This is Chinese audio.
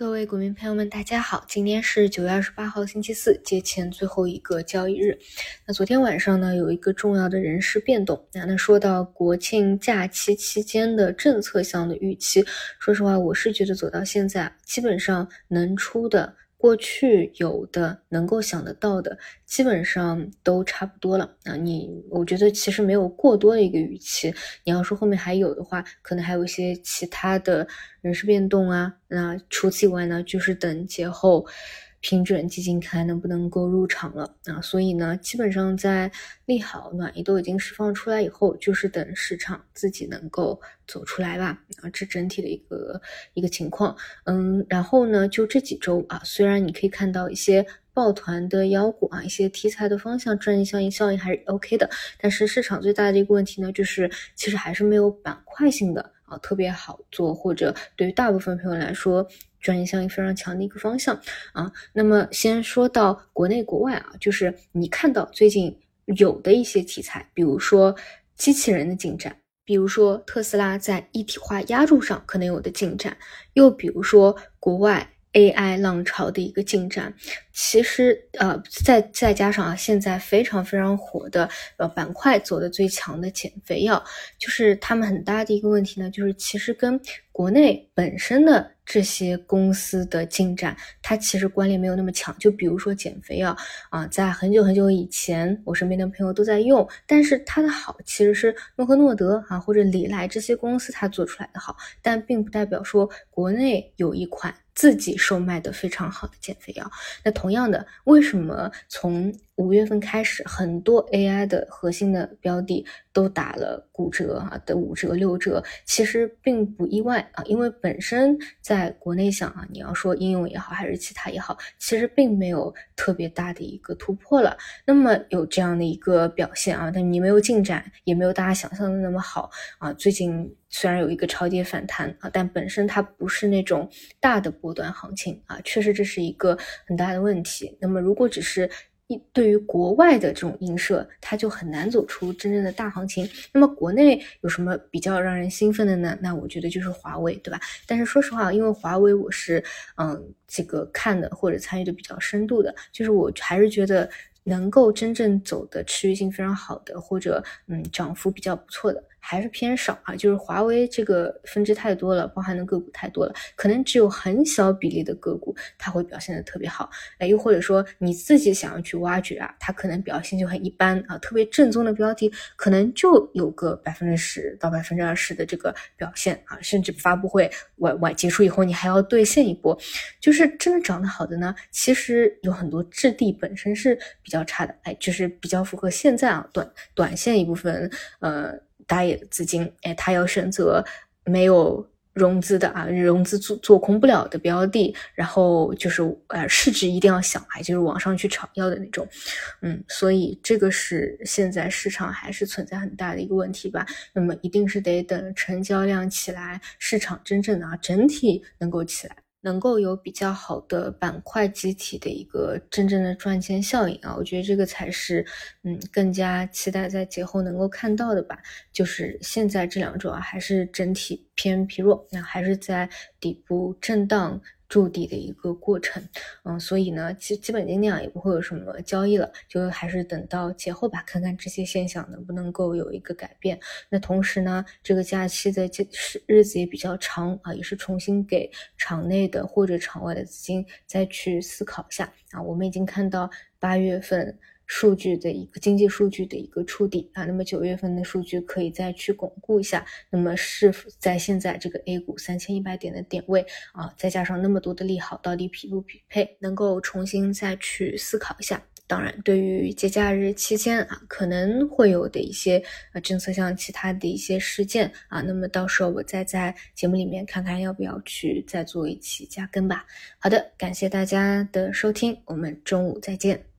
各位股民朋友们，大家好，今天是九月二十八号，星期四，节前最后一个交易日。那昨天晚上呢，有一个重要的人事变动。那那说到国庆假期期间的政策项的预期，说实话，我是觉得走到现在，基本上能出的。过去有的能够想得到的，基本上都差不多了啊。你我觉得其实没有过多的一个预期。你要说后面还有的话，可能还有一些其他的人事变动啊。那除此以外呢，就是等节后。批准基金看能不能够入场了。啊，所以呢，基本上在利好暖意都已经释放出来以后，就是等市场自己能够走出来吧。啊，这整体的一个一个情况，嗯，然后呢，就这几周啊，虽然你可以看到一些抱团的妖股啊，一些题材的方向赚钱效应效应还是 OK 的，但是市场最大的一个问题呢，就是其实还是没有板块性的啊特别好做，或者对于大部分朋友来说。专业效应非常强的一个方向啊，那么先说到国内国外啊，就是你看到最近有的一些题材，比如说机器人的进展，比如说特斯拉在一体化压铸上可能有的进展，又比如说国外 AI 浪潮的一个进展。其实，呃，再再加上啊，现在非常非常火的呃板块走的最强的减肥药，就是他们很大的一个问题呢，就是其实跟国内本身的这些公司的进展，它其实关联没有那么强。就比如说减肥药啊，在很久很久以前，我身边的朋友都在用，但是它的好其实是诺和诺德啊或者李来这些公司它做出来的好，但并不代表说国内有一款自己售卖的非常好的减肥药。那同样的，为什么从五月份开始，很多 AI 的核心的标的都打了骨折啊的五折六折？其实并不意外啊，因为本身在国内想啊，你要说应用也好，还是其他也好，其实并没有特别大的一个突破了。那么有这样的一个表现啊，但你没有进展，也没有大家想象的那么好啊。最近。虽然有一个超跌反弹啊，但本身它不是那种大的波段行情啊，确实这是一个很大的问题。那么如果只是对于国外的这种映射，它就很难走出真正的大行情。那么国内有什么比较让人兴奋的呢？那我觉得就是华为，对吧？但是说实话，因为华为我是嗯这个看的或者参与的比较深度的，就是我还是觉得能够真正走的持续性非常好的，或者嗯涨幅比较不错的。还是偏少啊，就是华为这个分支太多了，包含的个股太多了，可能只有很小比例的个股它会表现的特别好，哎，又或者说你自己想要去挖掘啊，它可能表现就很一般啊，特别正宗的标的可能就有个百分之十到百分之二十的这个表现啊，甚至发布会晚晚结束以后你还要兑现一波，就是真的涨得好的呢，其实有很多质地本身是比较差的，哎，就是比较符合现在啊短短线一部分呃。大爷的资金，哎，他要选择没有融资的啊，融资做做空不了的标的，然后就是呃市值一定要小，还就是往上去炒要的那种，嗯，所以这个是现在市场还是存在很大的一个问题吧。那么一定是得等成交量起来，市场真正的啊整体能够起来。能够有比较好的板块集体的一个真正的赚钱效应啊，我觉得这个才是嗯更加期待在节后能够看到的吧。就是现在这两周啊，还是整体偏疲弱，那还是在底部震荡。筑底的一个过程，嗯，所以呢，基基本经量也不会有什么交易了，就还是等到节后吧，看看这些现象能不能够有一个改变。那同时呢，这个假期的这日子也比较长啊，也是重新给场内的或者场外的资金再去思考一下啊。我们已经看到八月份。数据的一个经济数据的一个触底啊，那么九月份的数据可以再去巩固一下。那么是否在现在这个 A 股三千一百点的点位啊，再加上那么多的利好，到底匹不匹配？能够重新再去思考一下。当然，对于节假日期间啊，可能会有的一些呃政策像其他的一些事件啊，那么到时候我再在节目里面看看要不要去再做一期加更吧。好的，感谢大家的收听，我们中午再见。